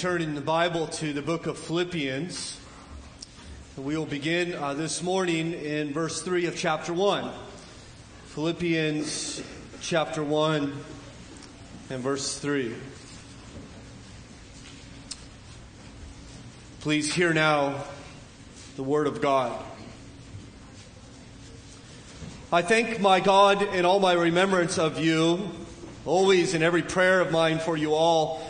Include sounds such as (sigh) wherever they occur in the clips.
Turn in the Bible to the book of Philippians. We will begin uh, this morning in verse 3 of chapter 1. Philippians chapter 1 and verse 3. Please hear now the word of God. I thank my God in all my remembrance of you, always in every prayer of mine for you all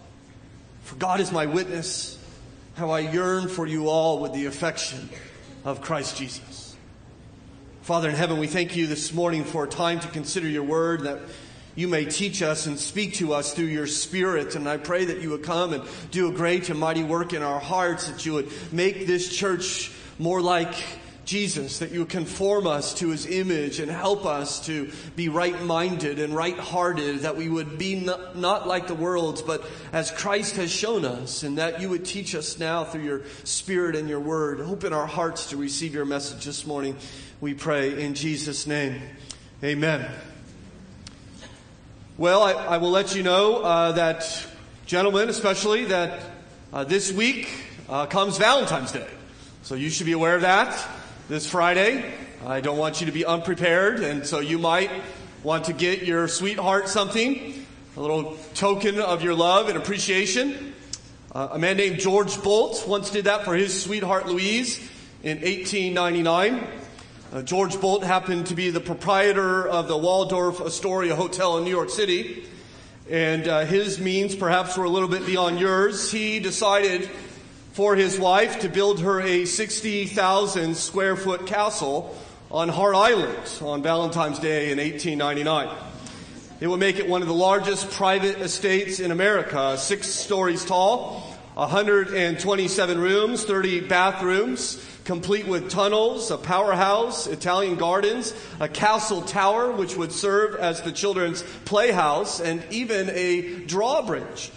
For God is my witness, how I yearn for you all with the affection of Christ Jesus. Father in heaven, we thank you this morning for a time to consider your word that you may teach us and speak to us through your spirit. And I pray that you would come and do a great and mighty work in our hearts, that you would make this church more like Jesus, that you would conform us to his image and help us to be right minded and right hearted, that we would be not, like the world, but as Christ has shown us, and that you would teach us now through your spirit and your word. Open our hearts to receive your message this morning, we pray in Jesus' name. Amen. Well, I, I will let you know uh, that, gentlemen especially, that uh, this week uh, comes Valentine's Day. So you should be aware of that this Friday. I don't want you to be unprepared, and so you might want to get your sweetheart something, a little token of your love and appreciation. Uh, a man named George Boldt once did that for his sweetheart Louise in 1899. Uh, George Boldt happened to be the proprietor of the Waldorf Astoria Hotel in New York City, and uh, his means perhaps were a little bit beyond yours. He decided for his wife to build her a 60,000 square foot castle on Heart Island on Valentine's Day in 1899. It would make it one of the largest private estates in America, six stories tall, 127 rooms, 30 bathrooms, complete with tunnels, a powerhouse, Italian gardens, a castle tower which would serve as the children's playhouse, and even a drawbridge.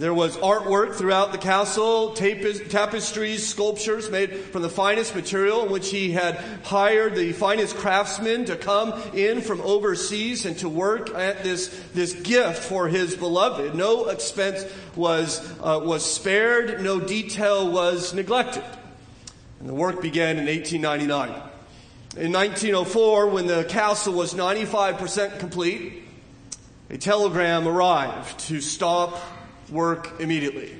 There was artwork throughout the castle, tapestries, sculptures made from the finest material in which he had hired the finest craftsmen to come in from overseas and to work at this, this gift for his beloved. No expense was, uh, was spared, no detail was neglected. And the work began in 1899. In 1904, when the castle was 95% complete, a telegram arrived to stop work immediately.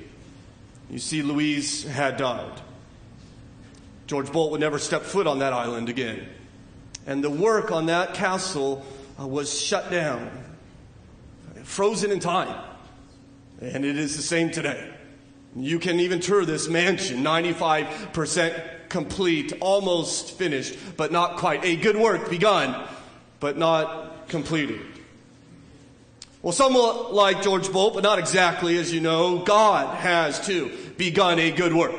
You see, Louise had died. George Boldt would never step foot on that island again. And the work on that castle uh, was shut down, frozen in time. And it is the same today. You can even tour this mansion, 95% complete, almost finished, but not quite. A good work begun, but not completed. Well, somewhat like George Boldt, but not exactly, as you know, God has too begun a good work.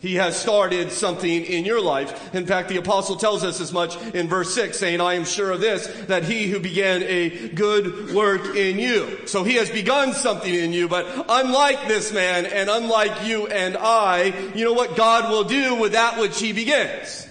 He has started something in your life. In fact, the apostle tells us as much in verse 6, saying, I am sure of this, that he who began a good work in you. So he has begun something in you, but unlike this man and unlike you and I, you know what God will do with that which he begins?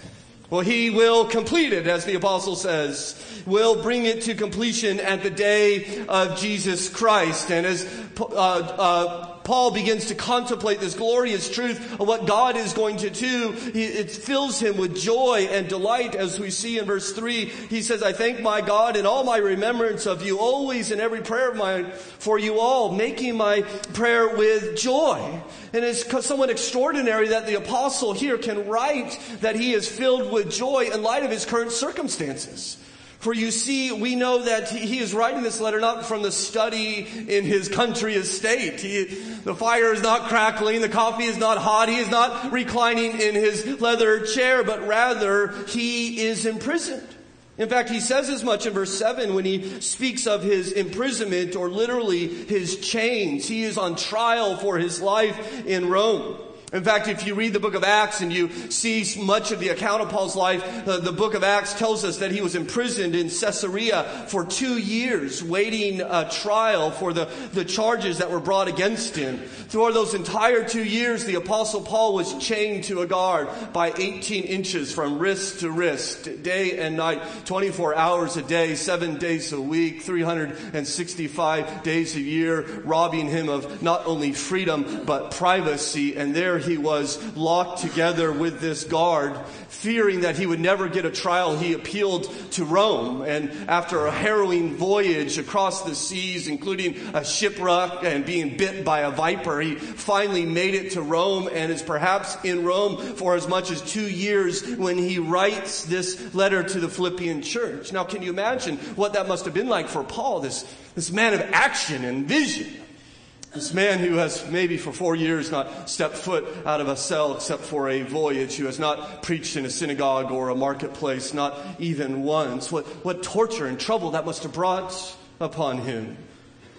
Well, he will complete it, as the apostle says will bring it to completion at the day of Jesus Christ. And as uh, uh, Paul begins to contemplate this glorious truth of what God is going to do, it fills him with joy and delight as we see in verse 3. He says, I thank my God in all my remembrance of you, always in every prayer of mine for you all, making my prayer with joy. And it's somewhat extraordinary that the apostle here can write that he is filled with joy in light of his current circumstances. For you see, we know that he is writing this letter not from the study in his country estate. He, the fire is not crackling, the coffee is not hot, he is not reclining in his leather chair, but rather he is imprisoned. In fact, he says as much in verse 7 when he speaks of his imprisonment or literally his chains. He is on trial for his life in Rome. In fact, if you read the book of Acts and you see much of the account of Paul's life, uh, the book of Acts tells us that he was imprisoned in Caesarea for two years, waiting a trial for the, the charges that were brought against him. Throughout those entire two years, the apostle Paul was chained to a guard by 18 inches from wrist to wrist, day and night, 24 hours a day, seven days a week, 365 days a year, robbing him of not only freedom, but privacy. And there he was locked together with this guard, fearing that he would never get a trial. He appealed to Rome. And after a harrowing voyage across the seas, including a shipwreck and being bit by a viper, he finally made it to Rome and is perhaps in Rome for as much as two years when he writes this letter to the Philippian church. Now, can you imagine what that must have been like for Paul, this, this man of action and vision? This man who has maybe for four years not stepped foot out of a cell except for a voyage, who has not preached in a synagogue or a marketplace, not even once. What, what torture and trouble that must have brought upon him.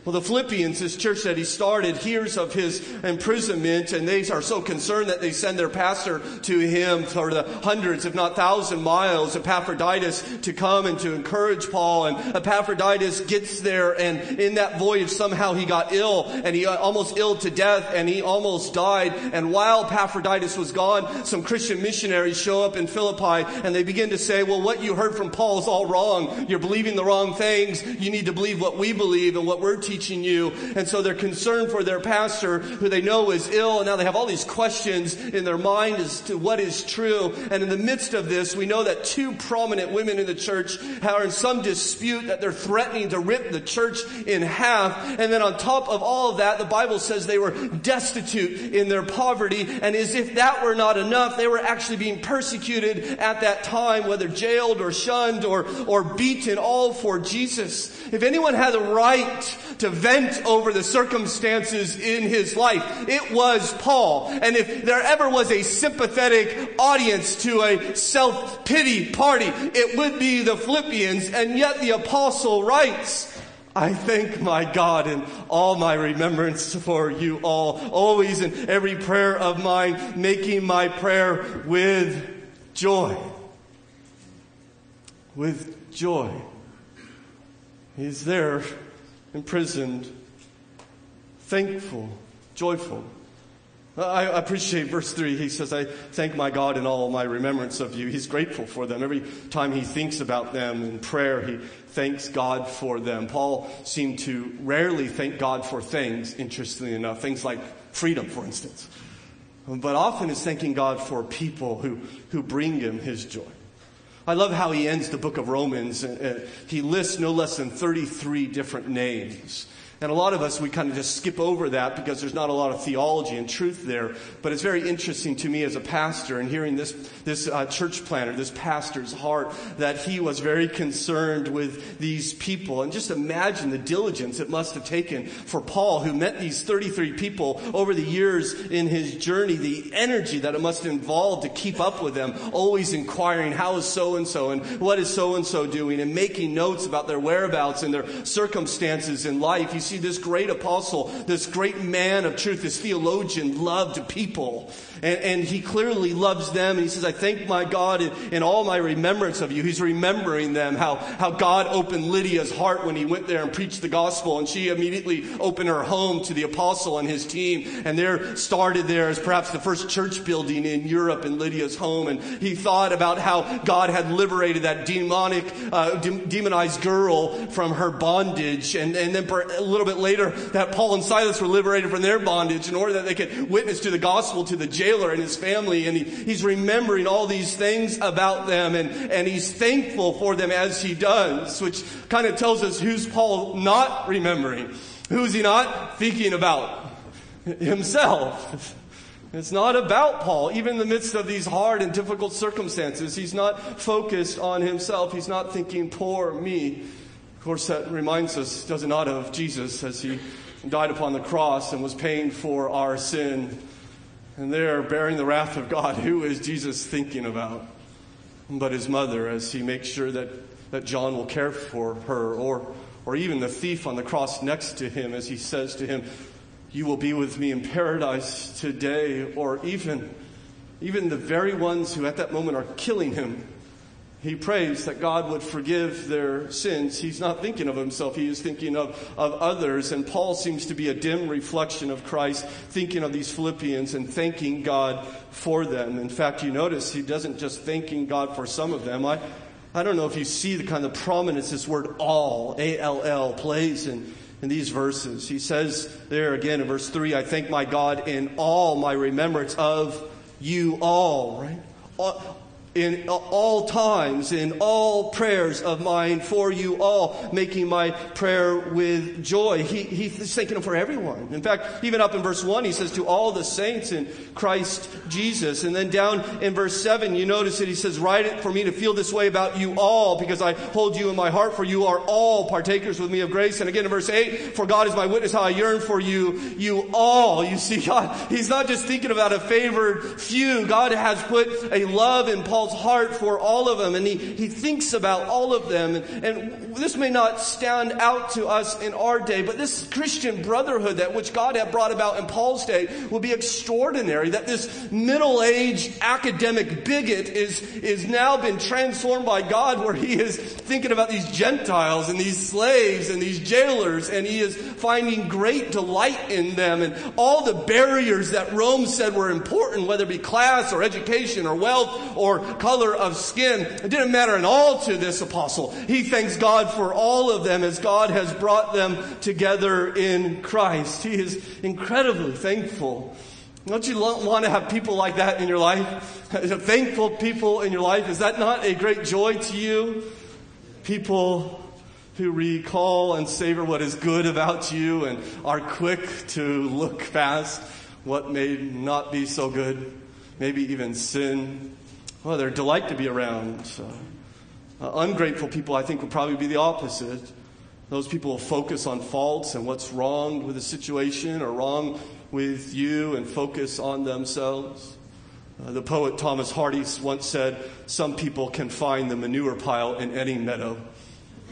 Well, the Philippians, this church that he started, hears of his imprisonment, and they are so concerned that they send their pastor to him for the hundreds, if not thousand miles, Epaphroditus, to come and to encourage Paul. And Epaphroditus gets there, and in that voyage, somehow he got ill, and he uh, almost ill to death, and he almost died. And while Epaphroditus was gone, some Christian missionaries show up in Philippi, and they begin to say, well, what you heard from Paul is all wrong. You're believing the wrong things. You need to believe what we believe and what we're teaching teaching you. And so they're concerned for their pastor who they know is ill. And now they have all these questions in their mind as to what is true. And in the midst of this, we know that two prominent women in the church are in some dispute that they're threatening to rip the church in half. And then on top of all of that, the Bible says they were destitute in their poverty. And as if that were not enough, they were actually being persecuted at that time, whether jailed or shunned or, or beaten, all for Jesus. If anyone had the right to vent over the circumstances in his life. It was Paul. And if there ever was a sympathetic audience to a self-pity party, it would be the Philippians. And yet the apostle writes, I thank my God in all my remembrance for you all, always in every prayer of mine, making my prayer with joy. With joy. He's there imprisoned, thankful, joyful. I appreciate verse 3. He says, I thank my God in all my remembrance of you. He's grateful for them. Every time he thinks about them in prayer, he thanks God for them. Paul seemed to rarely thank God for things, interestingly enough, things like freedom, for instance. But often is thanking God for people who, who bring him his joy. I love how he ends the book of Romans. He lists no less than 33 different names and a lot of us, we kind of just skip over that because there's not a lot of theology and truth there. But it's very interesting to me as a pastor and hearing this, this uh, church planter, this pastor's heart, that he was very concerned with these people. And just imagine the diligence it must have taken for Paul, who met these 33 people over the years in his journey, the energy that it must involve to keep up with them, always inquiring, how is so and so and what is so and so doing, and making notes about their whereabouts and their circumstances in life. You see this great apostle, this great man of truth, this theologian loved people. And, and, he clearly loves them. And he says, I thank my God in, in, all my remembrance of you. He's remembering them, how, how God opened Lydia's heart when he went there and preached the gospel. And she immediately opened her home to the apostle and his team. And there started there as perhaps the first church building in Europe in Lydia's home. And he thought about how God had liberated that demonic, uh, de- demonized girl from her bondage. And, and then a little bit later that Paul and Silas were liberated from their bondage in order that they could witness to the gospel to the jailer and his family. And he, he's remembering all these things about them and, and he's thankful for them as he does, which kind of tells us who's Paul not remembering. Who's he not thinking about? Himself. It's not about Paul. Even in the midst of these hard and difficult circumstances, he's not focused on himself. He's not thinking, poor me. Of course, that reminds us, does it not, of Jesus as he died upon the cross and was paying for our sin. And there, bearing the wrath of God, who is Jesus thinking about? But his mother, as he makes sure that, that John will care for her, or, or even the thief on the cross next to him, as he says to him, you will be with me in paradise today, or even, even the very ones who at that moment are killing him he prays that God would forgive their sins. He's not thinking of himself, he is thinking of, of others. And Paul seems to be a dim reflection of Christ, thinking of these Philippians and thanking God for them. In fact, you notice he doesn't just thanking God for some of them. I, I don't know if you see the kind of prominence this word all, A L L, plays in, in these verses. He says there again in verse 3 I thank my God in all my remembrance of you all, right? In all times, in all prayers of mine for you all, making my prayer with joy. He, he's thinking for everyone. In fact, even up in verse 1, he says, to all the saints in Christ Jesus. And then down in verse 7, you notice that he says, write it for me to feel this way about you all, because I hold you in my heart, for you are all partakers with me of grace. And again in verse 8, for God is my witness how I yearn for you, you all. You see, (laughs) God, he's not just thinking about a favored few. God has put a love in Paul's heart for all of them, and he, he thinks about all of them. And, and this may not stand out to us in our day, but this Christian brotherhood that which God had brought about in Paul's day will be extraordinary. That this middle-aged academic bigot is, is now been transformed by God where he is thinking about these Gentiles and these slaves and these jailers, and he is finding great delight in them and all the barriers that Rome said were important, whether it be class or education or wealth or color of skin. It didn't matter at all to this apostle. He thanks God for all of them as God has brought them together in Christ. He is incredibly thankful. Don't you want to have people like that in your life? (laughs) Thankful people in your life. Is that not a great joy to you? People who recall and savor what is good about you and are quick to look past what may not be so good, maybe even sin. Well, they're a delight to be around. Uh, ungrateful people, I think, would probably be the opposite. Those people will focus on faults and what's wrong with the situation or wrong with you and focus on themselves. Uh, the poet Thomas Hardy once said, Some people can find the manure pile in any meadow.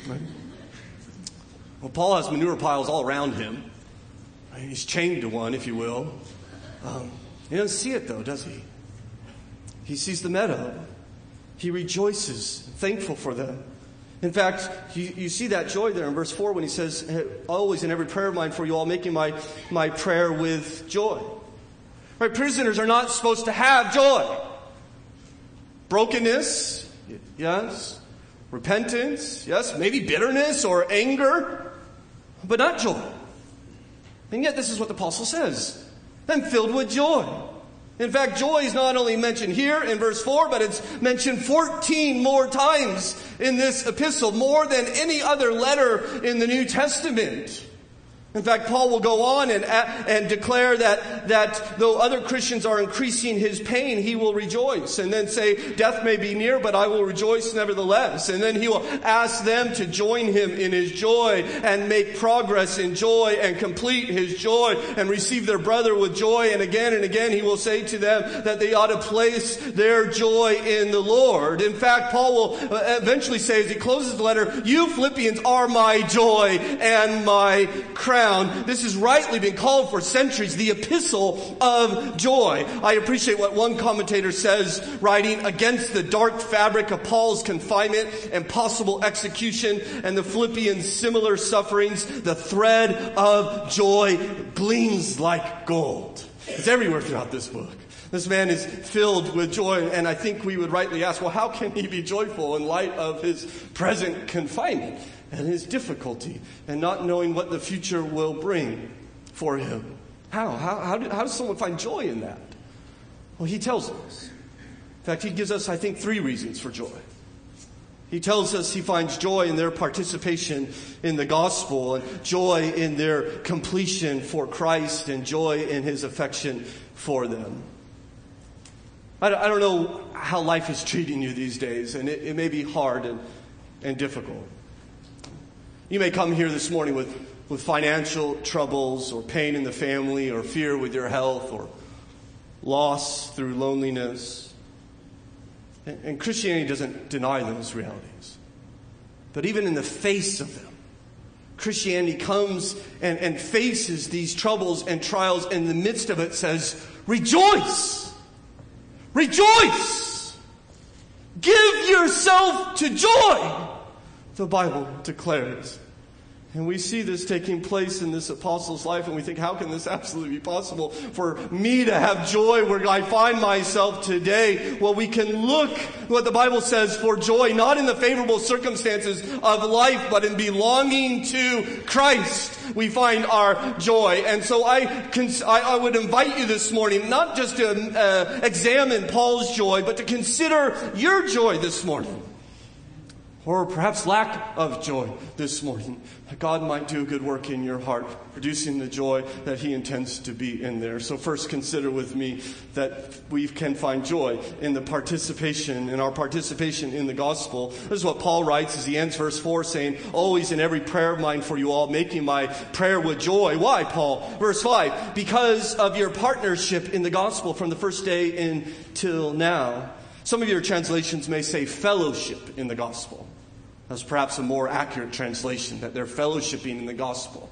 Right? Well, Paul has manure piles all around him. He's chained to one, if you will. Um, he doesn't see it, though, does he? He sees the meadow. He rejoices, thankful for them. In fact, you, you, see that joy there in verse 4 when he says, Always in every prayer of mine for you all, making my, my prayer with joy. Right? Prisoners are not supposed to have joy. Brokenness, yes. Repentance, yes. Maybe bitterness or anger but not joy. And yet, this is what the apostle says I'm filled with joy. In fact, joy is not only mentioned here in verse 4, but it's mentioned 14 more times in this epistle, more than any other letter in the New Testament. In fact, Paul will go on and, and declare that, that though other Christians are increasing his pain, he will rejoice. And then say, Death may be near, but I will rejoice nevertheless. And then he will ask them to join him in his joy and make progress in joy and complete his joy and receive their brother with joy. And again and again, he will say to them that they ought to place their joy in the Lord. In fact, Paul will uh, eventually say as he closes the letter, You Philippians are my joy and my crown this has rightly been called for centuries the epistle of joy. I appreciate what one commentator says, writing against the dark fabric of Paul's confinement and possible execution and the Philippians' similar sufferings, the thread of joy gleams like gold. It's everywhere throughout this book. This man is filled with joy, and I think we would rightly ask, well, how can he be joyful in light of his present confinement? And his difficulty and not knowing what the future will bring for him. How? How, how, how does someone find joy in that? Well, he tells us. In fact, he gives us, I think, three reasons for joy. He tells us he finds joy in their participation in the gospel and joy in their completion for Christ and joy in his affection for them. I don't know how life is treating you these days, and it, it may be hard and, and difficult. You may come here this morning with, with financial troubles or pain in the family or fear with your health or loss through loneliness. And, and Christianity doesn't deny those realities. But even in the face of them, Christianity comes and, and faces these troubles and trials, in the midst of it says, Rejoice! Rejoice! Give yourself to joy! The Bible declares. And we see this taking place in this apostle's life, and we think, how can this absolutely be possible for me to have joy where I find myself today? Well, we can look what the Bible says for joy, not in the favorable circumstances of life, but in belonging to Christ. We find our joy. And so I, cons- I, I, would invite you this morning, not just to uh, examine Paul's joy, but to consider your joy this morning or perhaps lack of joy this morning, that God might do good work in your heart, producing the joy that He intends to be in there. So, first, consider with me that we can find joy in the participation, in our participation in the gospel. This is what Paul writes as he ends verse 4 saying, Always in every prayer of mine for you all, making my prayer with joy. Why, Paul? Verse 5 Because of your partnership in the gospel from the first day until now. Some of your translations may say fellowship in the gospel. That's perhaps a more accurate translation, that they're fellowshipping in the gospel.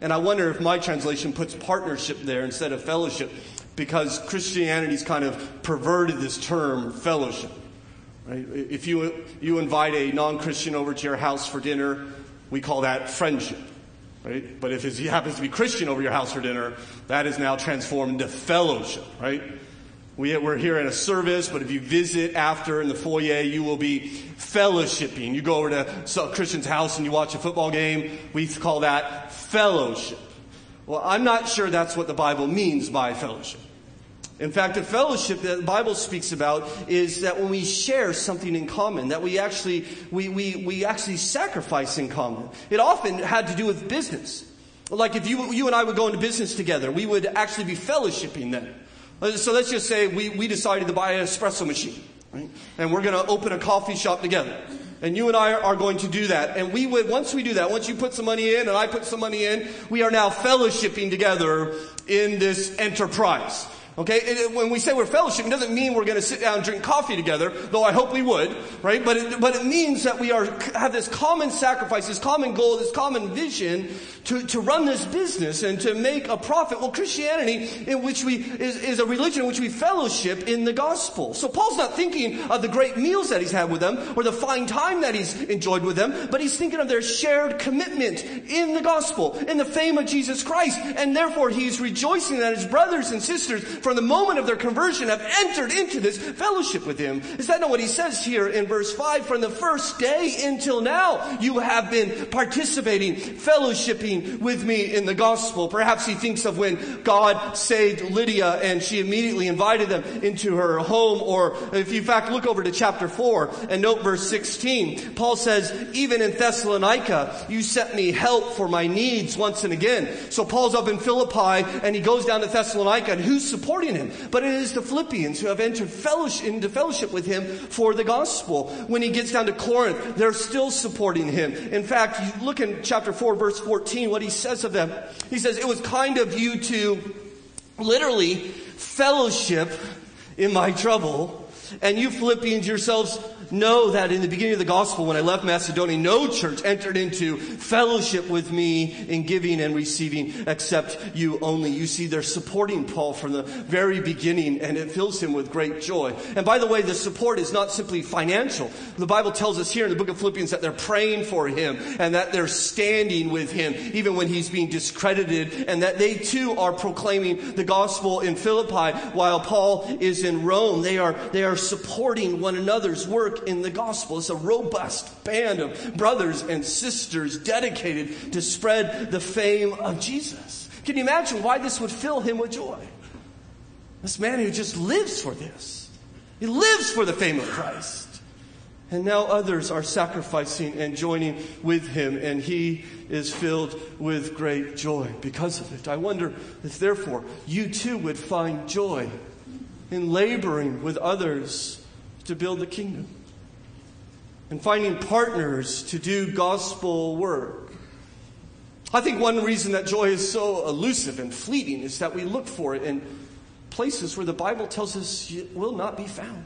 And I wonder if my translation puts partnership there instead of fellowship, because Christianity's kind of perverted this term fellowship. Right? If you, you invite a non Christian over to your house for dinner, we call that friendship. Right? But if he happens to be Christian over your house for dinner, that is now transformed into fellowship, right? We, are here at a service, but if you visit after in the foyer, you will be fellowshipping. You go over to Christian's house and you watch a football game. We call that fellowship. Well, I'm not sure that's what the Bible means by fellowship. In fact, the fellowship that the Bible speaks about is that when we share something in common, that we actually, we, we, we actually sacrifice in common. It often had to do with business. Like if you, you and I would go into business together, we would actually be fellowshipping then. So let's just say we, we decided to buy an espresso machine, right? And we're going to open a coffee shop together. And you and I are going to do that. And we would, once we do that, once you put some money in and I put some money in, we are now fellowshipping together in this enterprise. Okay, it, when we say we're fellowship, it doesn't mean we're going to sit down and drink coffee together, though I hope we would, right? But it, but it means that we are have this common sacrifice, this common goal, this common vision to, to run this business and to make a profit. Well, Christianity, in which we is, is a religion in which we fellowship in the gospel. So Paul's not thinking of the great meals that he's had with them or the fine time that he's enjoyed with them, but he's thinking of their shared commitment in the gospel, in the fame of Jesus Christ, and therefore he's rejoicing that his brothers and sisters from the moment of their conversion have entered into this fellowship with him. Is that not what he says here in verse 5? From the first day until now, you have been participating, fellowshipping with me in the gospel. Perhaps he thinks of when God saved Lydia and she immediately invited them into her home. Or if you in fact look over to chapter 4 and note verse 16, Paul says, even in Thessalonica, you sent me help for my needs once and again. So Paul's up in Philippi and he goes down to Thessalonica and who's supporting supporting him. But it is the Philippians who have entered fellowship, into fellowship with him for the gospel. When he gets down to Corinth, they're still supporting him. In fact, you look in chapter 4, verse 14, what he says of them. He says, It was kind of you to literally fellowship in my trouble. And you Philippians yourselves know that in the beginning of the gospel, when I left Macedonia, no church entered into fellowship with me in giving and receiving except you only. You see, they're supporting Paul from the very beginning, and it fills him with great joy. And by the way, the support is not simply financial. The Bible tells us here in the book of Philippians that they're praying for him and that they're standing with him, even when he's being discredited, and that they too are proclaiming the gospel in Philippi while Paul is in Rome. They are, they are supporting one another's work in the gospel. It's a robust band of brothers and sisters dedicated to spread the fame of Jesus. Can you imagine why this would fill him with joy? This man who just lives for this. He lives for the fame of Christ. And now others are sacrificing and joining with him, and he is filled with great joy because of it. I wonder if, therefore, you too would find joy in laboring with others to build the kingdom and finding partners to do gospel work. I think one reason that joy is so elusive and fleeting is that we look for it in places where the Bible tells us it will not be found.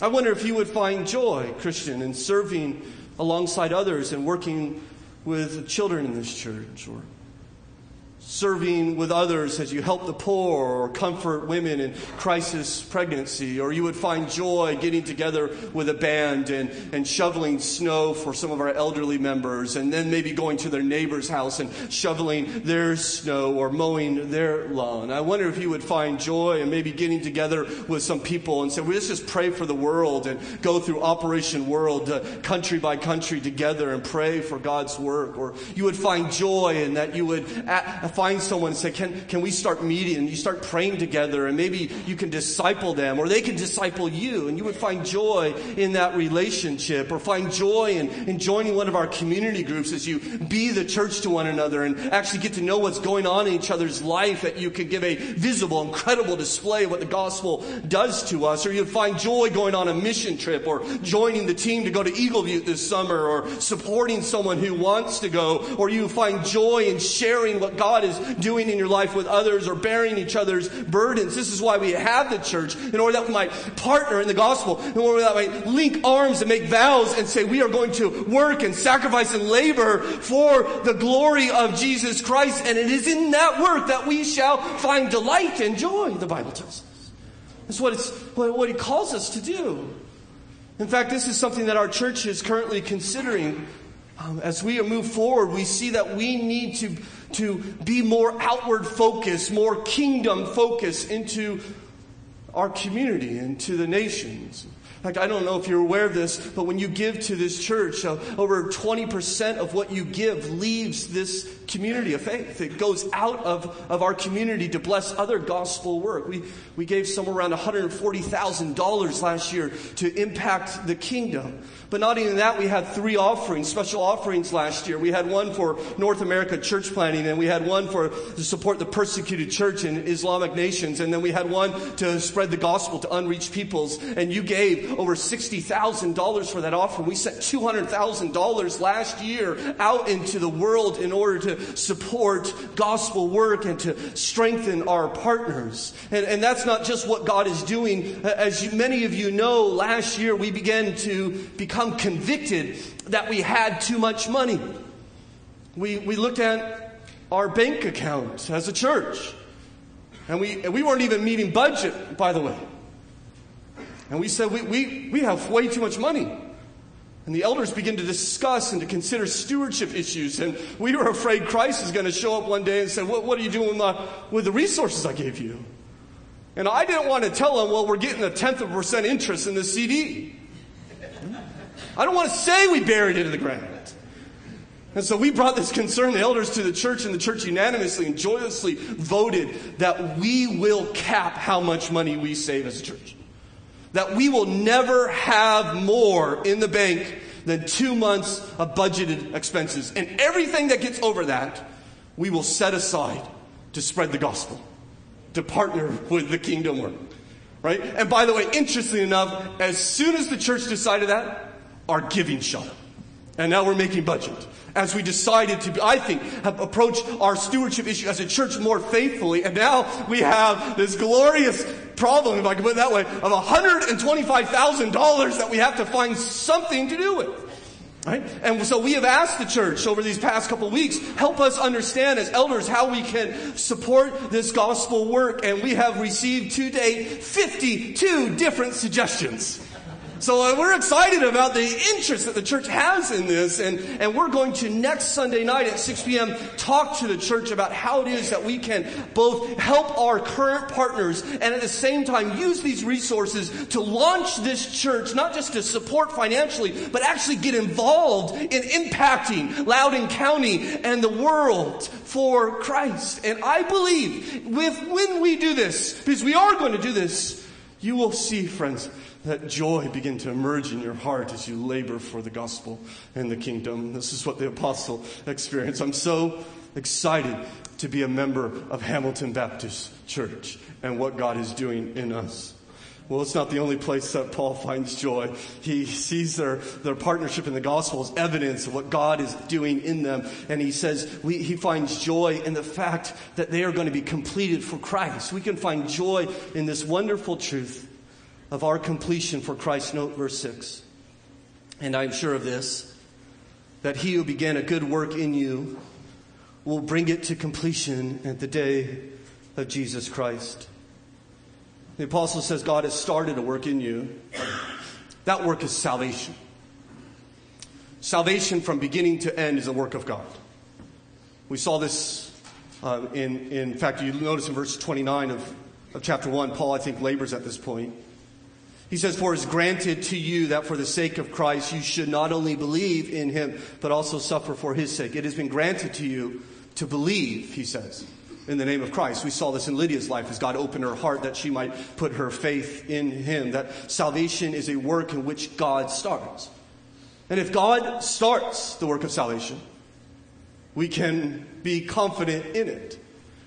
I wonder if you would find joy, Christian, in serving alongside others and working with children in this church or serving with others as you help the poor or comfort women in crisis pregnancy, or you would find joy getting together with a band and, and shoveling snow for some of our elderly members, and then maybe going to their neighbor's house and shoveling their snow or mowing their lawn. I wonder if you would find joy and maybe getting together with some people and say, well, let's just pray for the world and go through Operation World uh, country by country together and pray for God's work. Or you would find joy in that you would find someone and say, can, can we start meeting? And you start praying together and maybe you can disciple them or they can disciple you and you would find joy in that relationship or find joy in, in joining one of our community groups as you be the church to one another and actually get to know what's going on in each other's life that you can give a visible, incredible display of what the gospel does to us. Or you'd find joy going on a mission trip or joining the team to go to Eagle View this summer or supporting someone who wants to go or you find joy in sharing what God is doing in your life with others or bearing each other's burdens. This is why we have the church, in order that we might partner in the gospel, in order that we might link arms and make vows and say we are going to work and sacrifice and labor for the glory of Jesus Christ. And it is in that work that we shall find delight and joy, the Bible tells us. That's what, it's, what he calls us to do. In fact, this is something that our church is currently considering. Um, as we move forward, we see that we need to to be more outward focused, more kingdom focused into our community and to the nations. Fact, I don't know if you're aware of this, but when you give to this church, uh, over 20% of what you give leaves this community of faith. It goes out of, of our community to bless other gospel work. We, we gave somewhere around $140,000 last year to impact the kingdom. But not even that, we had three offerings, special offerings last year. We had one for North America church planting, and we had one for to support the persecuted church in Islamic nations, and then we had one to spread the gospel to unreached peoples. And you gave over $60,000 for that offering. We sent $200,000 last year out into the world in order to support gospel work and to strengthen our partners. And, and that's not just what God is doing. As you, many of you know, last year we began to become convicted that we had too much money. We, we looked at our bank account as a church, and we, and we weren't even meeting budget, by the way. And we said, we, we, we have way too much money. And the elders begin to discuss and to consider stewardship issues. And we were afraid Christ is going to show up one day and say, What, what are you doing with, my, with the resources I gave you? And I didn't want to tell him, Well, we're getting a tenth of a percent interest in the CD. I don't want to say we buried it in the ground. And so we brought this concern, the elders, to the church, and the church unanimously and joyously voted that we will cap how much money we save as a church. That we will never have more in the bank than two months of budgeted expenses. And everything that gets over that, we will set aside to spread the gospel, to partner with the kingdom work. Right? And by the way, interestingly enough, as soon as the church decided that, our giving shut up. And now we're making budget. As we decided to, I think, have approached our stewardship issue as a church more faithfully. And now we have this glorious problem, if I can put it that way, of $125,000 that we have to find something to do with. Right? And so we have asked the church over these past couple weeks, help us understand as elders how we can support this gospel work. And we have received to date 52 different suggestions. So uh, we're excited about the interest that the church has in this. And, and we're going to next Sunday night at 6 p.m. talk to the church about how it is that we can both help our current partners and at the same time use these resources to launch this church, not just to support financially, but actually get involved in impacting Loudoun County and the world for Christ. And I believe with, when we do this, because we are going to do this, you will see, friends, that joy begin to emerge in your heart as you labor for the gospel and the kingdom. This is what the apostle experienced. I'm so excited to be a member of Hamilton Baptist Church and what God is doing in us. Well, it's not the only place that Paul (laughs) finds joy. He sees their, their partnership in the gospel as evidence of what God is doing in them. And he says we, he finds joy in the fact that they are going to be completed for Christ. We can find joy in this wonderful truth of our completion for Christ. Note verse 6. And I'm sure of this, that he who began a good work in you will bring it to completion at the day of Jesus Christ. The apostle says God has started a work in you. That work is salvation. Salvation from beginning to end is a work of God. We saw this uh, in, in fact, you notice in verse 29 of, of chapter 1, Paul, I think, labors at this point. He says, For it is granted to you that for the sake of Christ you should not only believe in him, but also suffer for his sake. It has been granted to you to believe, he says, in the name of Christ. We saw this in Lydia's life as God opened her heart that she might put her faith in him. That salvation is a work in which God starts. And if God starts the work of salvation, we can be confident in it.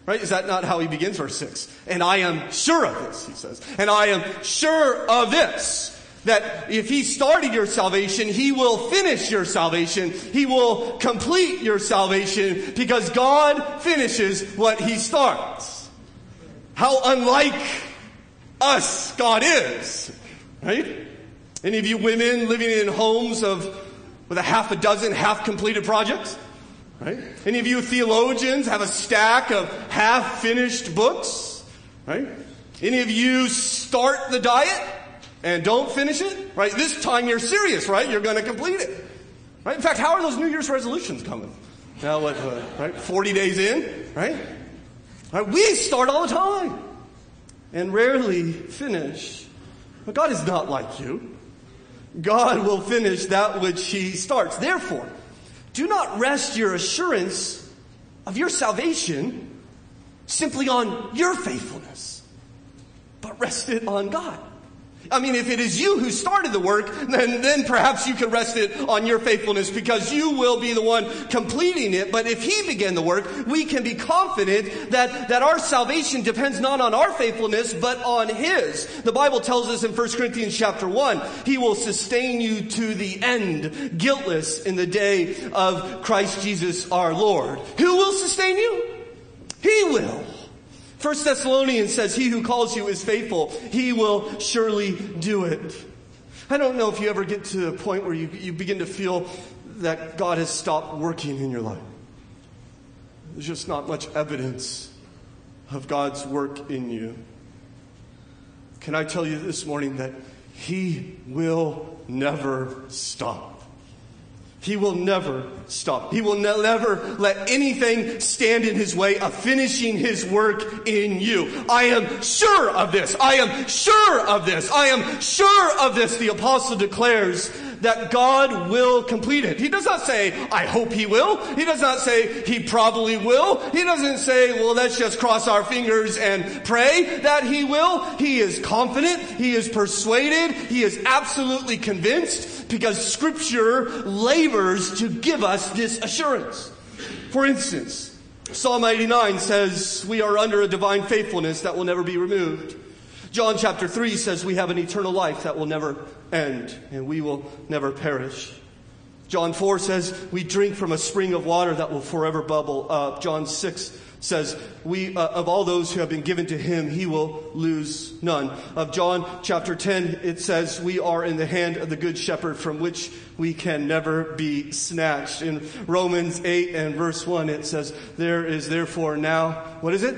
Right? Is that not how he begins verse 6? And I am sure of this, he says. And I am sure of this. That if he started your salvation, he will finish your salvation. He will complete your salvation because God finishes what he starts. How unlike us God is. Right? Any of you women living in homes of with a half a dozen half completed projects? Right? Any of you theologians have a stack of half finished books? Right? Any of you start the diet and don't finish it? Right? This time you're serious, right? You're going to complete it. Right? In fact, how are those New Year's resolutions coming? Now what, uh, right? 40 days in, right? right? We start all the time and rarely finish. But God is not like you. God will finish that which He starts. Therefore, do not rest your assurance of your salvation simply on your faithfulness, but rest it on God. I mean, if it is you who started the work, then, then perhaps you can rest it on your faithfulness because you will be the one completing it. But if He began the work, we can be confident that, that our salvation depends not on our faithfulness, but on His. The Bible tells us in 1 Corinthians chapter 1, He will sustain you to the end, guiltless in the day of Christ Jesus our Lord. Who will sustain you? He will. First Thessalonians says, He who calls you is faithful. He will surely do it. I don't know if you ever get to a point where you, you begin to feel that God has stopped working in your life. There's just not much evidence of God's work in you. Can I tell you this morning that He will never stop? He will never stop. He will ne- never let anything stand in his way of finishing his work in you. I am sure of this. I am sure of this. I am sure of this. The apostle declares that God will complete it. He does not say, I hope he will. He does not say, he probably will. He doesn't say, well, let's just cross our fingers and pray that he will. He is confident. He is persuaded. He is absolutely convinced because scripture labors to give us this assurance. For instance, Psalm 89 says we are under a divine faithfulness that will never be removed. John chapter 3 says we have an eternal life that will never end and we will never perish. John 4 says we drink from a spring of water that will forever bubble up. John 6 says, we, uh, of all those who have been given to him, he will lose none. Of John chapter 10, it says, we are in the hand of the good shepherd from which we can never be snatched. In Romans 8 and verse 1, it says, there is therefore now, what is it?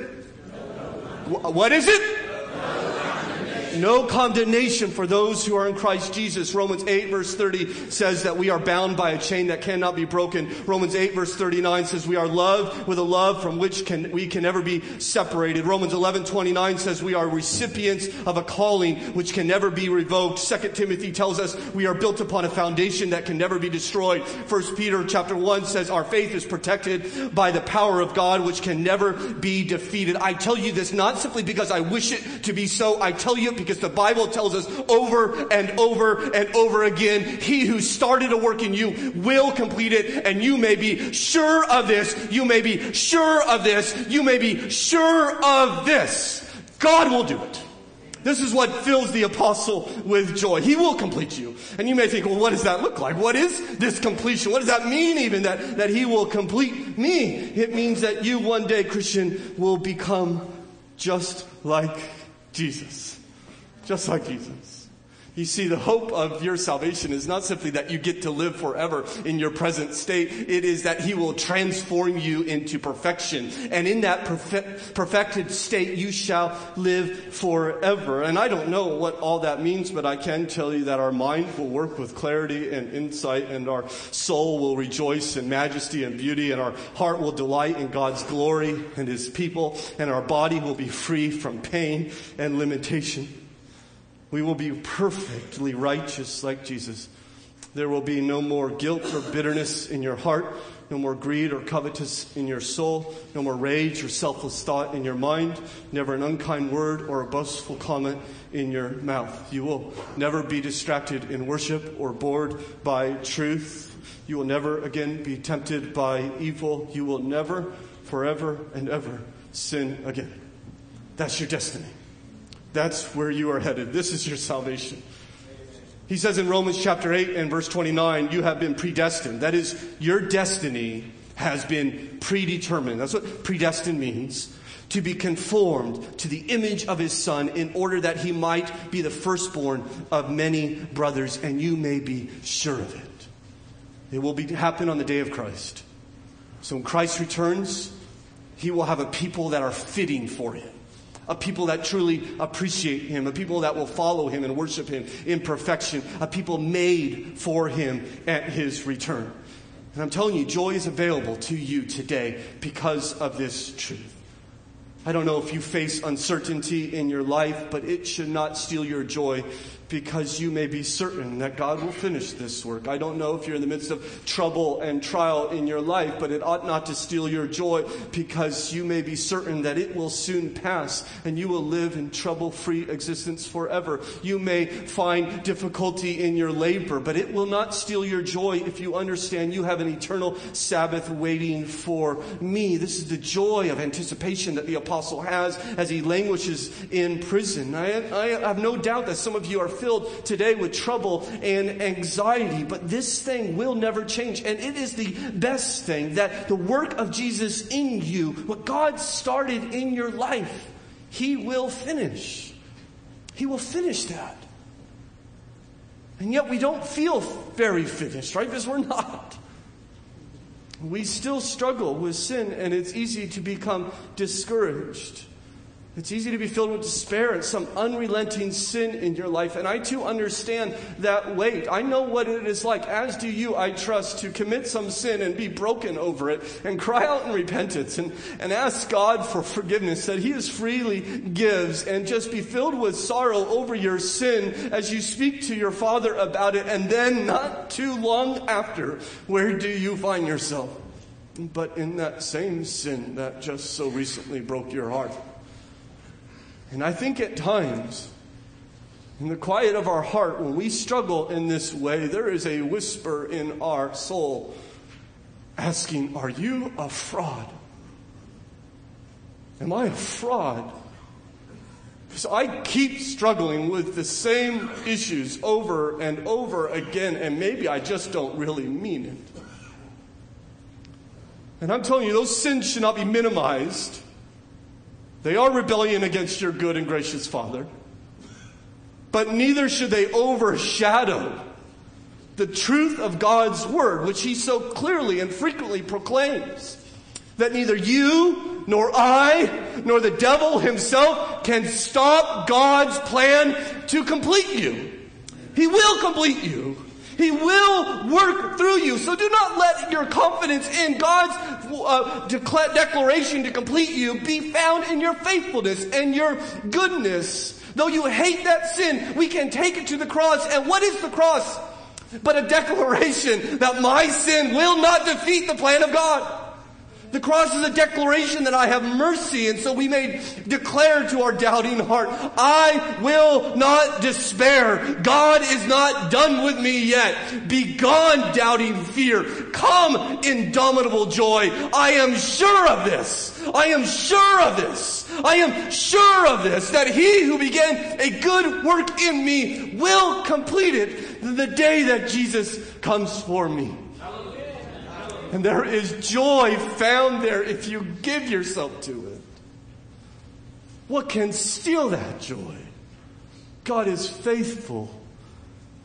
What is it? Não no condemnation for those who are in Christ Jesus. Romans 8 verse 30 says that we are bound by a chain that cannot be broken. Romans 8 verse 39 says we are loved with a love from which can, we can never be separated. Romans 11 29 says we are recipients of a calling which can never be revoked. 2 Timothy tells us we are built upon a foundation that can never be destroyed. 1 Peter chapter 1 says our faith is protected by the power of God which can never be defeated. I tell you this not simply because I wish it to be so. I tell you because the Bible tells us over and over and over again, he who started a work in you will complete it and you may be sure of this. You may be sure of this. You may be sure of this. God will do it. This is what fills the apostle with joy. He will complete you. And you may think, well, what does that look like? What is this completion? What does that mean even that, that he will complete me? It means that you one day, Christian, will become just like Jesus just like Jesus. You see, the hope of your salvation is not simply that you get to live forever in your present state. It is that He will transform you into perfection. And in that perfect, perfected state, you shall live forever. And I don't know what all that means, but I can tell you that our mind will work with clarity and insight, and our soul will rejoice in majesty and beauty, and our heart will delight in God's glory and His people, and our body will be free from pain and limitation. We will be perfectly righteous like Jesus. There will be no more guilt or bitterness in your heart, no more greed or covetous in your soul, no more rage or selfless thought in your mind, never an unkind word or a boastful comment in your mouth. You will never be distracted in worship or bored by truth. You will never again be tempted by evil. You will never, forever and ever, sin again. That's your destiny. That's where you are headed. This is your salvation. He says in Romans chapter 8 and verse 29, you have been predestined. That is, your destiny has been predetermined. That's what predestined means. To be conformed to the image of his son in order that he might be the firstborn of many brothers, and you may be sure of it. It will be, happen on the day of Christ. So when Christ returns, he will have a people that are fitting for him a people that truly appreciate him, a people that will follow him and worship him in perfection, a people made for him at his return. And I'm telling you, joy is available to you today because of this truth. I don't know if you face uncertainty in your life, but it should not steal your joy because you may be certain that God will finish this work. I don't know if you're in the midst of trouble and trial in your life, but it ought not to steal your joy because you may be certain that it will soon pass and you will live in trouble free existence forever. You may find difficulty in your labor, but it will not steal your joy if you understand you have an eternal Sabbath waiting for me. This is the joy of anticipation that the apostle has as he languishes in prison. I, I have no doubt that some of you are filled today with trouble and anxiety, but this thing will never change. And it is the best thing that the work of Jesus in you, what God started in your life, He will finish. He will finish that. And yet we don't feel very finished, right? Because we're not. We still struggle with sin, and it's easy to become discouraged. It's easy to be filled with despair and some unrelenting sin in your life. And I too understand that weight. I know what it is like, as do you, I trust, to commit some sin and be broken over it and cry out in repentance and, and ask God for forgiveness that He as freely gives and just be filled with sorrow over your sin as you speak to your Father about it. And then, not too long after, where do you find yourself? But in that same sin that just so recently broke your heart. And I think at times, in the quiet of our heart, when we struggle in this way, there is a whisper in our soul asking, Are you a fraud? Am I a fraud? Because I keep struggling with the same issues over and over again, and maybe I just don't really mean it. And I'm telling you, those sins should not be minimized. They are rebellion against your good and gracious Father. But neither should they overshadow the truth of God's Word, which He so clearly and frequently proclaims. That neither you, nor I, nor the devil himself can stop God's plan to complete you. He will complete you. He will work through you. So do not let your confidence in God's uh, declaration to complete you be found in your faithfulness and your goodness. Though you hate that sin, we can take it to the cross. And what is the cross? But a declaration that my sin will not defeat the plan of God. The cross is a declaration that I have mercy, and so we may declare to our doubting heart, I will not despair. God is not done with me yet. Be gone, doubting fear. Come, indomitable joy. I am sure of this. I am sure of this. I am sure of this, that he who began a good work in me will complete it the day that Jesus comes for me. And there is joy found there if you give yourself to it. What can steal that joy? God is faithful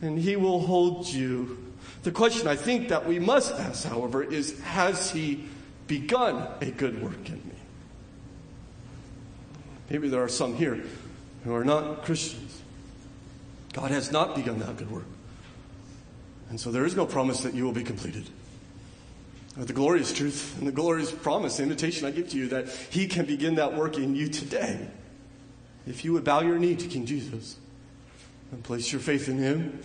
and he will hold you. The question I think that we must ask, however, is Has he begun a good work in me? Maybe there are some here who are not Christians. God has not begun that good work. And so there is no promise that you will be completed. The glorious truth and the glorious promise, the invitation I give to you that He can begin that work in you today. If you would bow your knee to King Jesus and place your faith in Him,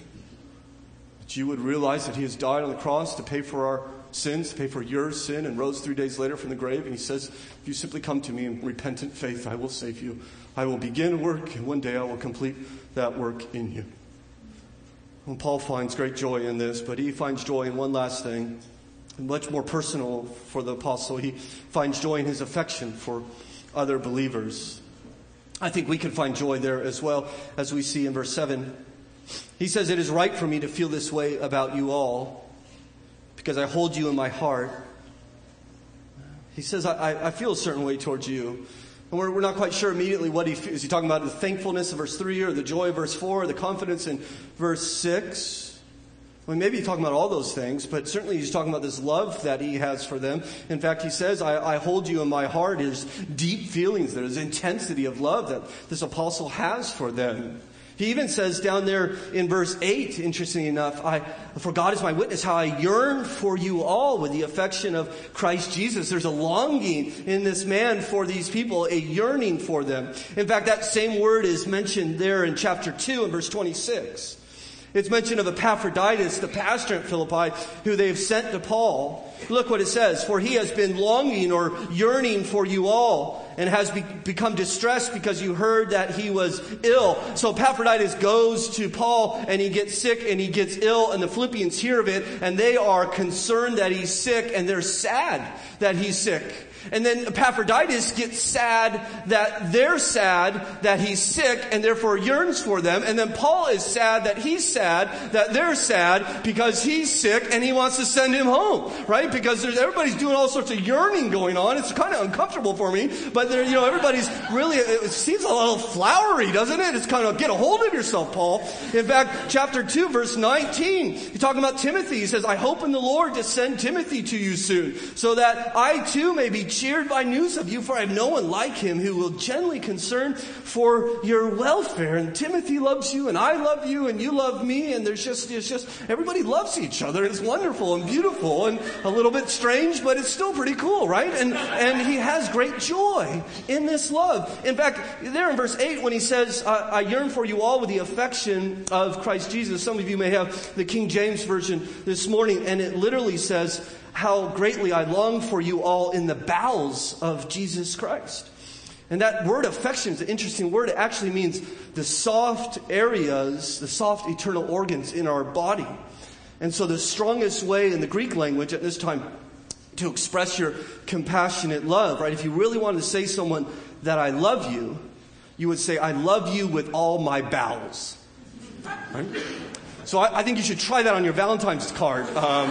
that you would realize that He has died on the cross to pay for our sins, to pay for your sin, and rose three days later from the grave. And He says, If you simply come to me in repentant faith, I will save you. I will begin work, and one day I will complete that work in you. Well, Paul finds great joy in this, but he finds joy in one last thing much more personal for the apostle. He finds joy in his affection for other believers. I think we can find joy there as well, as we see in verse 7. He says, It is right for me to feel this way about you all, because I hold you in my heart. He says, I, I feel a certain way towards you. And we're, we're not quite sure immediately what he is. He talking about the thankfulness of verse 3 or the joy of verse 4, or the confidence in verse 6? Well, maybe he's talking about all those things, but certainly he's talking about this love that he has for them. In fact, he says, I, I hold you in my heart. There's deep feelings, there's intensity of love that this apostle has for them. He even says down there in verse 8, interestingly enough, I, for God is my witness, how I yearn for you all with the affection of Christ Jesus. There's a longing in this man for these people, a yearning for them. In fact, that same word is mentioned there in chapter 2 and verse 26. It's mentioned of Epaphroditus, the pastor at Philippi, who they have sent to Paul. Look what it says. For he has been longing or yearning for you all and has be- become distressed because you heard that he was ill. So Epaphroditus goes to Paul and he gets sick and he gets ill and the Philippians hear of it and they are concerned that he's sick and they're sad that he's sick. And then Epaphroditus gets sad that they're sad that he's sick and therefore yearns for them. And then Paul is sad that he's sad that they're sad because he's sick and he wants to send him home, right? Because everybody's doing all sorts of yearning going on. It's kind of uncomfortable for me, but you know, everybody's really, it seems a little flowery, doesn't it? It's kind of get a hold of yourself, Paul. In fact, chapter 2, verse 19, he's talking about Timothy. He says, I hope in the Lord to send Timothy to you soon so that I too may be cheered by news of you, for I have no one like him who will genuinely concern for your welfare. And Timothy loves you, and I love you, and you love me, and there's just, it's just, everybody loves each other. It's wonderful and beautiful and a little bit strange, but it's still pretty cool, right? And, and he has great joy in this love. In fact, there in verse 8, when he says, I yearn for you all with the affection of Christ Jesus, some of you may have the King James Version this morning, and it literally says, how greatly I long for you all in the bowels of Jesus Christ. And that word affection is an interesting word. It actually means the soft areas, the soft eternal organs in our body. And so the strongest way in the Greek language at this time to express your compassionate love, right? If you really wanted to say someone that I love you, you would say, I love you with all my bowels. Right? So I, I, think you should try that on your Valentine's card um,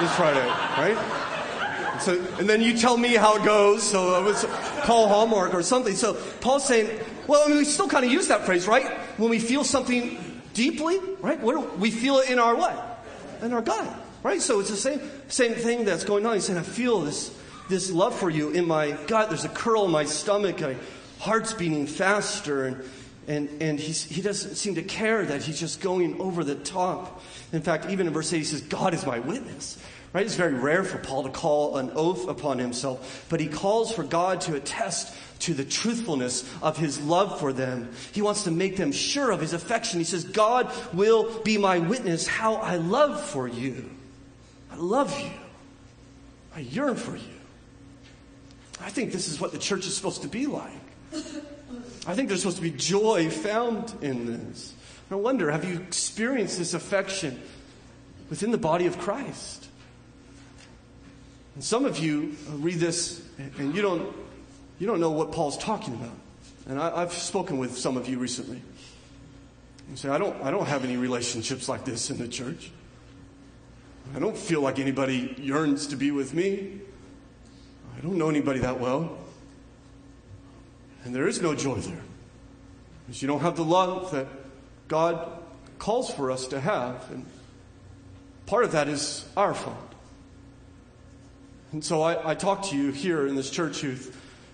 this Friday, right? So, and then you tell me how it goes. So I was call Hallmark or something. So Paul's saying, well, I mean, we still kind of use that phrase, right? When we feel something deeply, right? What we feel it in our what? In our gut, right? So it's the same same thing that's going on. He's saying, I feel this this love for you in my gut. There's a curl in my stomach. My heart's beating faster, and and, and he doesn't seem to care that he's just going over the top. In fact, even in verse 8, he says, God is my witness. Right? It's very rare for Paul to call an oath upon himself, but he calls for God to attest to the truthfulness of his love for them. He wants to make them sure of his affection. He says, God will be my witness how I love for you. I love you. I yearn for you. I think this is what the church is supposed to be like. I think there's supposed to be joy found in this. I wonder, have you experienced this affection within the body of Christ? And some of you read this and you don't, you don't know what Paul's talking about. And I, have spoken with some of you recently. You say, I don't, I don't have any relationships like this in the church. I don't feel like anybody yearns to be with me. I don't know anybody that well. And there is no joy there. Because you don't have the love that God calls for us to have. And part of that is our fault. And so I, I talk to you here in this church who,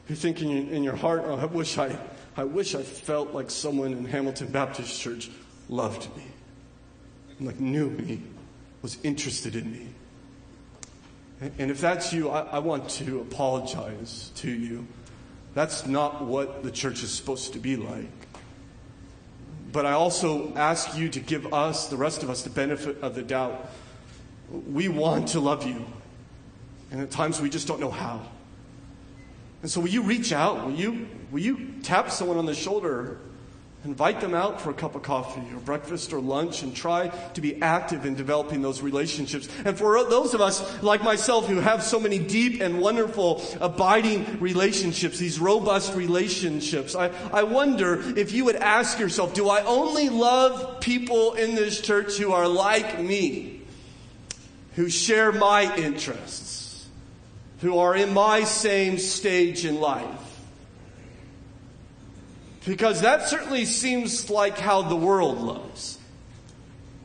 who think in, in your heart, oh, I wish I, I wish I felt like someone in Hamilton Baptist Church loved me, like knew me, was interested in me. And, and if that's you, I, I want to apologize to you. That's not what the church is supposed to be like. But I also ask you to give us, the rest of us, the benefit of the doubt. We want to love you. And at times we just don't know how. And so will you reach out? Will you, will you tap someone on the shoulder Invite them out for a cup of coffee or breakfast or lunch and try to be active in developing those relationships. And for those of us like myself who have so many deep and wonderful abiding relationships, these robust relationships, I, I wonder if you would ask yourself, do I only love people in this church who are like me, who share my interests, who are in my same stage in life? Because that certainly seems like how the world loves.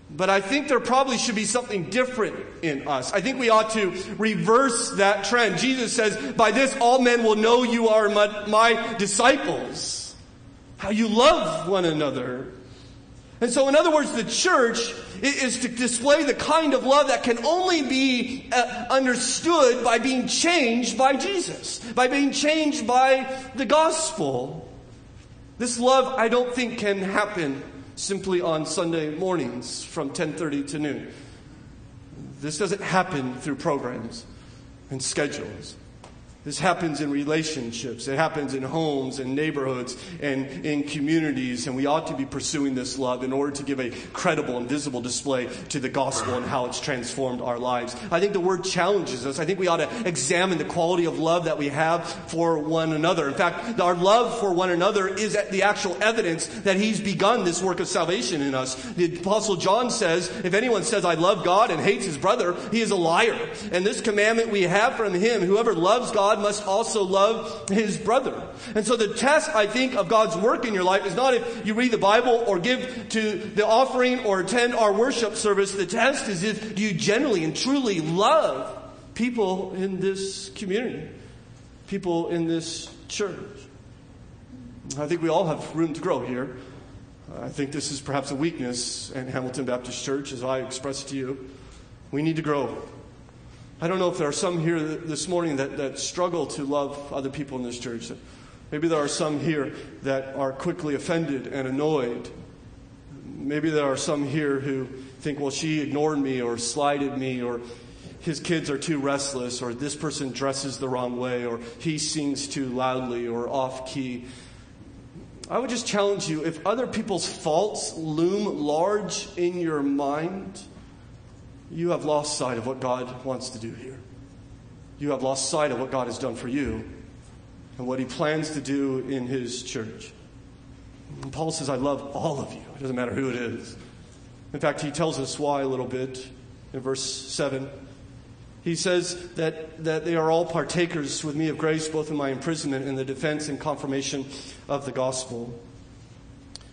But I think there probably should be something different in us. I think we ought to reverse that trend. Jesus says, By this all men will know you are my, my disciples. How you love one another. And so, in other words, the church is to display the kind of love that can only be uh, understood by being changed by Jesus, by being changed by the gospel. This love, I don't think, can happen simply on Sunday mornings from 10:30 to noon. This doesn't happen through programs and schedules. This happens in relationships. It happens in homes and neighborhoods and in communities. And we ought to be pursuing this love in order to give a credible and visible display to the gospel and how it's transformed our lives. I think the word challenges us. I think we ought to examine the quality of love that we have for one another. In fact, our love for one another is the actual evidence that he's begun this work of salvation in us. The apostle John says, if anyone says, I love God and hates his brother, he is a liar. And this commandment we have from him, whoever loves God God must also love his brother. And so the test, I think, of God's work in your life is not if you read the Bible or give to the offering or attend our worship service. The test is if you genuinely and truly love people in this community, people in this church. I think we all have room to grow here. I think this is perhaps a weakness in Hamilton Baptist Church, as I expressed to you. We need to grow. I don't know if there are some here this morning that, that struggle to love other people in this church. Maybe there are some here that are quickly offended and annoyed. Maybe there are some here who think, well, she ignored me or slighted me or his kids are too restless or this person dresses the wrong way or he sings too loudly or off key. I would just challenge you if other people's faults loom large in your mind, you have lost sight of what God wants to do here. You have lost sight of what God has done for you and what He plans to do in His church. And Paul says, I love all of you. It doesn't matter who it is. In fact, he tells us why a little bit in verse 7. He says that, that they are all partakers with me of grace, both in my imprisonment and the defense and confirmation of the gospel.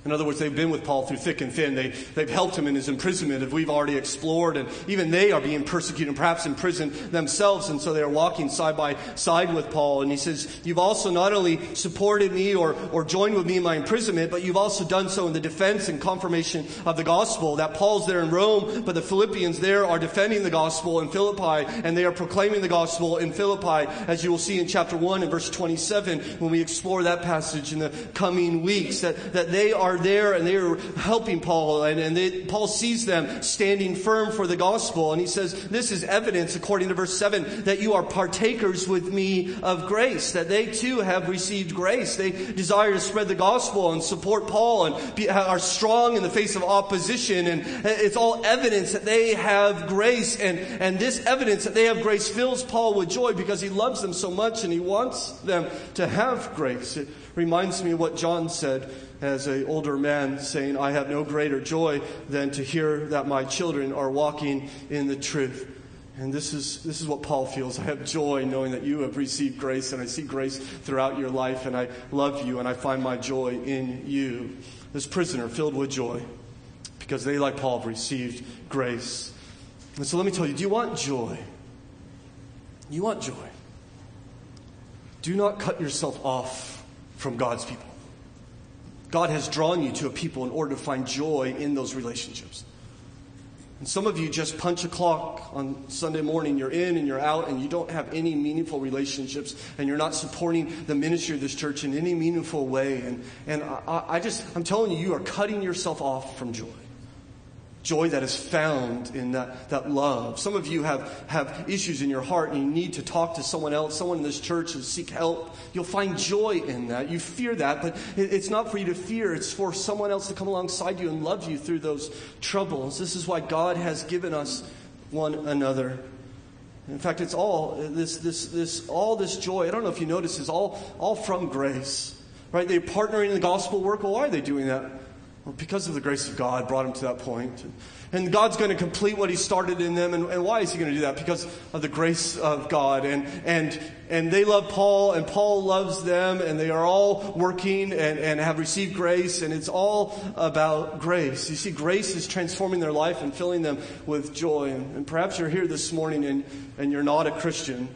In other words, they've been with Paul through thick and thin. They, they've helped him in his imprisonment, as we've already explored, and even they are being persecuted and perhaps imprisoned themselves, and so they are walking side by side with Paul. And he says, You've also not only supported me or, or joined with me in my imprisonment, but you've also done so in the defense and confirmation of the gospel. That Paul's there in Rome, but the Philippians there are defending the gospel in Philippi, and they are proclaiming the gospel in Philippi, as you will see in chapter 1 and verse 27 when we explore that passage in the coming weeks, that, that they are are there and they are helping Paul, and, and they, Paul sees them standing firm for the gospel. And he says, This is evidence, according to verse 7, that you are partakers with me of grace, that they too have received grace. They desire to spread the gospel and support Paul and be, are strong in the face of opposition. And it's all evidence that they have grace. And, and this evidence that they have grace fills Paul with joy because he loves them so much and he wants them to have grace. It reminds me of what John said as an older man saying, I have no greater joy than to hear that my children are walking in the truth. And this is, this is what Paul feels. I have joy knowing that you have received grace, and I see grace throughout your life, and I love you, and I find my joy in you. This prisoner filled with joy because they, like Paul, have received grace. And so let me tell you do you want joy? You want joy. Do not cut yourself off from God's people. God has drawn you to a people in order to find joy in those relationships. And some of you just punch a clock on Sunday morning. You're in and you're out, and you don't have any meaningful relationships, and you're not supporting the ministry of this church in any meaningful way. And, and I, I just, I'm telling you, you are cutting yourself off from joy joy that is found in that, that love. Some of you have, have issues in your heart and you need to talk to someone else, someone in this church to seek help. You'll find joy in that. You fear that, but it, it's not for you to fear. It's for someone else to come alongside you and love you through those troubles. This is why God has given us one another. In fact, it's all this, this, this, all this joy. I don't know if you notice, is all, all from grace, right? They're partnering in the gospel work. Well, why are they doing that? Because of the grace of God, brought them to that point. And God's going to complete what He started in them. And, and, why is He going to do that? Because of the grace of God. And, and, and they love Paul, and Paul loves them, and they are all working and, and have received grace. And it's all about grace. You see, grace is transforming their life and filling them with joy. And, and perhaps you're here this morning and, and you're not a Christian.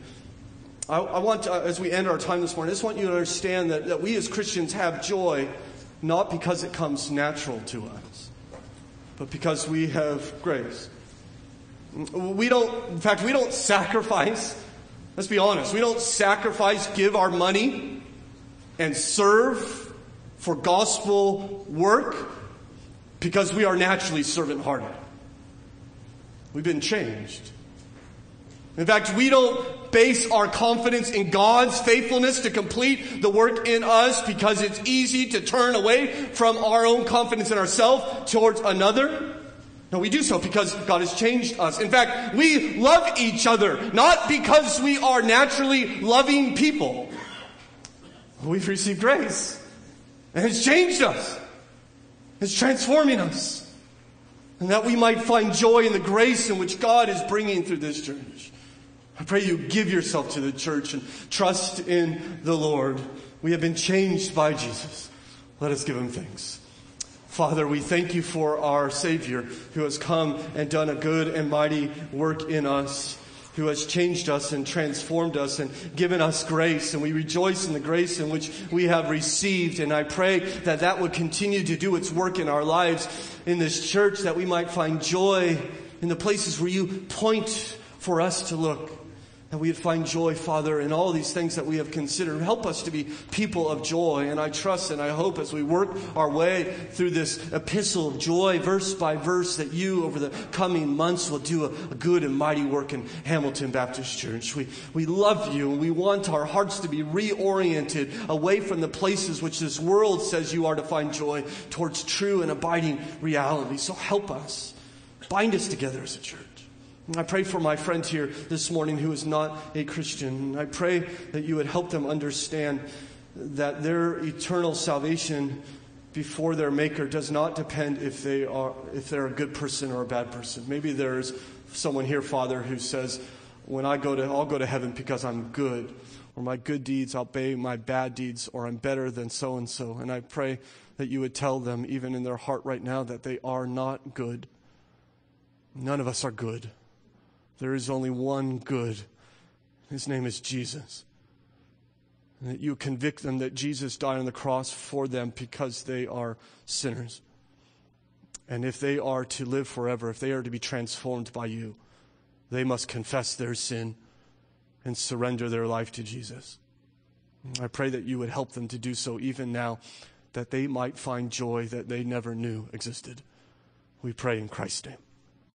I, I want, to, as we end our time this morning, I just want you to understand that, that we as Christians have joy not because it comes natural to us, but because we have grace. We don't, in fact, we don't sacrifice. Let's be honest. We don't sacrifice, give our money, and serve for gospel work because we are naturally servant hearted. We've been changed. In fact, we don't base our confidence in God's faithfulness to complete the work in us because it's easy to turn away from our own confidence in ourselves towards another. No, we do so because God has changed us. In fact, we love each other, not because we are naturally loving people. We've received grace, and it's changed us. It's transforming us. And that we might find joy in the grace in which God is bringing through this church. I pray you give yourself to the church and trust in the Lord. We have been changed by Jesus. Let us give him thanks. Father, we thank you for our Savior who has come and done a good and mighty work in us, who has changed us and transformed us and given us grace. And we rejoice in the grace in which we have received. And I pray that that would continue to do its work in our lives in this church, that we might find joy in the places where you point for us to look that we would find joy, Father, in all these things that we have considered. Help us to be people of joy. And I trust and I hope as we work our way through this epistle of joy, verse by verse, that you over the coming months will do a, a good and mighty work in Hamilton Baptist Church. We, we love you and we want our hearts to be reoriented away from the places which this world says you are to find joy towards true and abiding reality. So help us. Bind us together as a church. I pray for my friend here this morning who is not a Christian. I pray that you would help them understand that their eternal salvation before their maker does not depend if they are if they're a good person or a bad person. Maybe there's someone here, Father, who says, When I go to I'll go to heaven because I'm good, or my good deeds outweigh my bad deeds, or I'm better than so and so. And I pray that you would tell them, even in their heart right now, that they are not good. None of us are good. There is only one good. His name is Jesus. And that you convict them that Jesus died on the cross for them because they are sinners. And if they are to live forever, if they are to be transformed by you, they must confess their sin and surrender their life to Jesus. I pray that you would help them to do so even now, that they might find joy that they never knew existed. We pray in Christ's name.